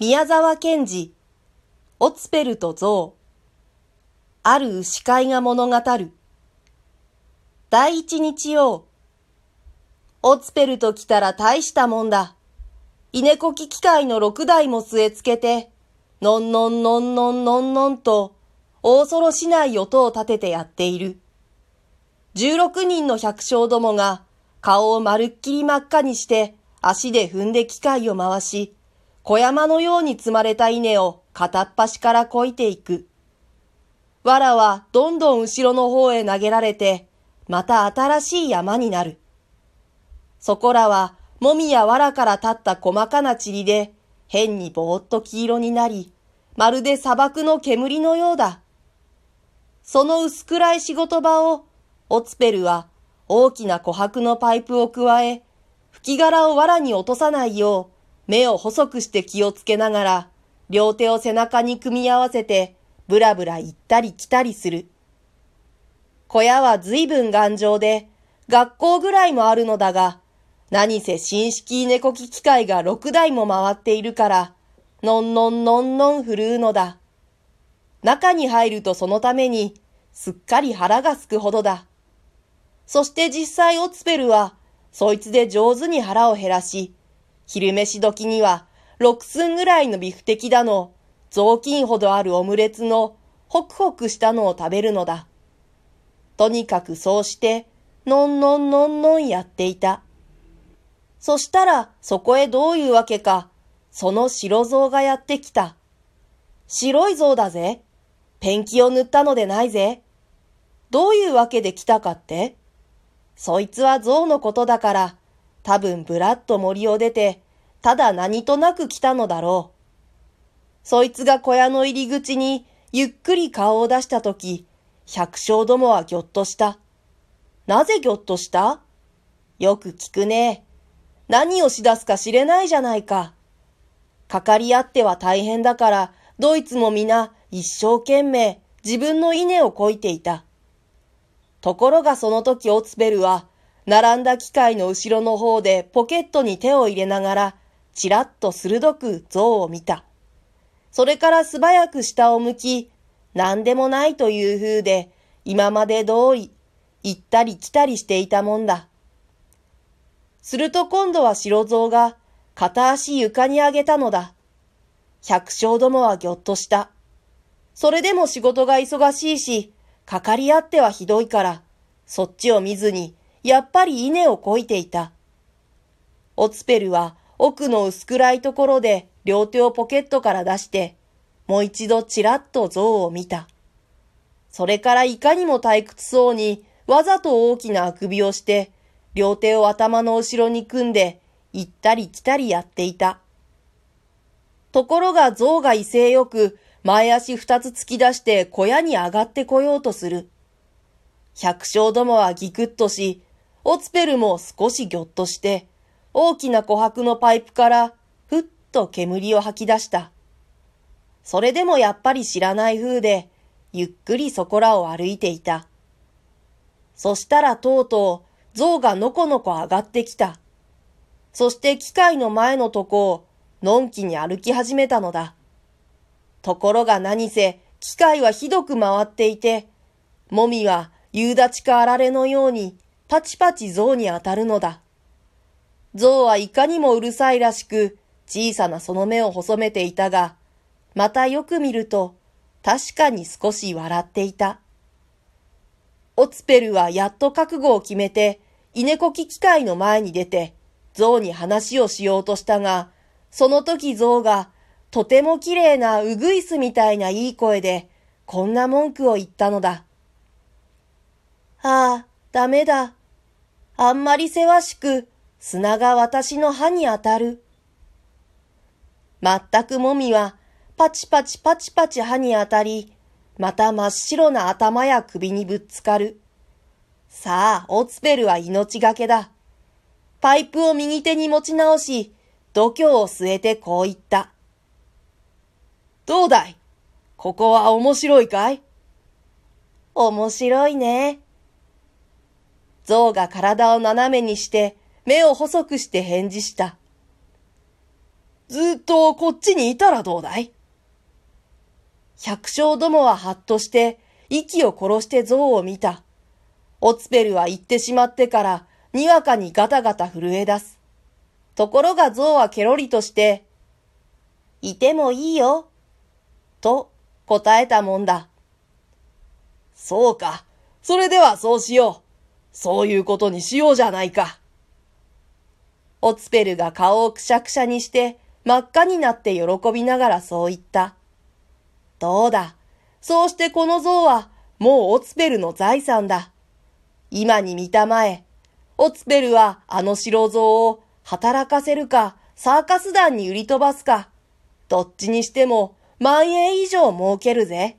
宮沢賢治、オツペルとゾウ。ある牛飼いが物語る。第一日曜。オツペルと来たら大したもんだ。稲こき機械の六台も据え付けて、のんのんのんのんのんのんと、大空しない音を立ててやっている。十六人の百姓どもが、顔をまるっきり真っ赤にして、足で踏んで機械を回し、小山のように積まれた稲を片っ端からこいていく。藁はどんどん後ろの方へ投げられて、また新しい山になる。そこらは、もみや藁から立った細かな塵で、変にぼーっと黄色になり、まるで砂漠の煙のようだ。その薄暗い仕事場を、オツペルは大きな琥珀のパイプを加え、吹き殻を藁に落とさないよう、目を細くして気をつけながら、両手を背中に組み合わせて、ぶらぶら行ったり来たりする。小屋は随分頑丈で、学校ぐらいもあるのだが、何せ新式猫き機械が六台も回っているから、のんのんのんのん振るうのだ。中に入るとそのために、すっかり腹がすくほどだ。そして実際オツペルは、そいつで上手に腹を減らし、昼飯時には、六寸ぐらいのビフテキだの、雑巾ほどあるオムレツの、ホクホクしたのを食べるのだ。とにかくそうして、のんのんのんのんやっていた。そしたら、そこへどういうわけか、その白象がやってきた。白い象だぜ。ペンキを塗ったのでないぜ。どういうわけで来たかってそいつは象のことだから、多分ぶらっと森を出て、ただ何となく来たのだろう。そいつが小屋の入り口にゆっくり顔を出したとき、百姓どもはぎょっとした。なぜぎょっとした？よく聞くね。何をしだすか知れないじゃないか。かかり合っては大変だから、どいつも皆一生懸命自分の稲をこいていた。ところがその時オツベルは、並んだ機械の後ろの方でポケットに手を入れながら、ちらっと鋭く象を見た。それから素早く下を向き、何でもないという風で、今まで通り、行ったり来たりしていたもんだ。すると今度は白象が片足床に上げたのだ。百姓どもはぎょっとした。それでも仕事が忙しいし、かかり合ってはひどいから、そっちを見ずに、やっぱり稲をこいていた。オツペルは奥の薄暗いところで両手をポケットから出して、もう一度ちらっと象を見た。それからいかにも退屈そうに、わざと大きなあくびをして、両手を頭の後ろに組んで、行ったり来たりやっていた。ところが象が威勢よく、前足二つ突き出して小屋に上がってこようとする。百姓どもはギクッとし、オツペルも少しぎょっとして、大きな琥珀のパイプからふっと煙を吐き出した。それでもやっぱり知らない風で、ゆっくりそこらを歩いていた。そしたらとうとう象がのこのこ上がってきた。そして機械の前のとこをのんきに歩き始めたのだ。ところが何せ、機械はひどく回っていて、もみは夕立かあられのように、パチパチ象に当たるのだ。象はいかにもうるさいらしく、小さなその目を細めていたが、またよく見ると、確かに少し笑っていた。オツペルはやっと覚悟を決めて、稲こき機械の前に出て、象に話をしようとしたが、その時象がとても綺麗なウグイスみたいないい声で、こんな文句を言ったのだ。ああ、ダメだ。あんまりせわしく、砂が私の歯に当たる。まったくもみは、パチパチパチパチ歯に当たり、また真っ白な頭や首にぶっつかる。さあ、オツペルは命がけだ。パイプを右手に持ち直し、度胸を据えてこう言った。どうだい？ここは面白いかい？面白いね。象が体を斜めにして、目を細くして返事した。ずっとこっちにいたらどうだい？百姓どもははっとして、息を殺して象を見た。オツペルは行ってしまってから、にわかにガタガタ震え出す。ところが象はケロリとして、いてもいいよ、と答えたもんだ。そうか。それではそうしよう。そういうことにしようじゃないか。オツペルが顔をくしゃくしゃにして真っ赤になって喜びながらそう言った。どうだ？そうしてこの像はもうオツペルの財産だ。今に見たまえ。オツペルはあの白像を働かせるかサーカス団に売り飛ばすか。どっちにしても万円以上儲けるぜ。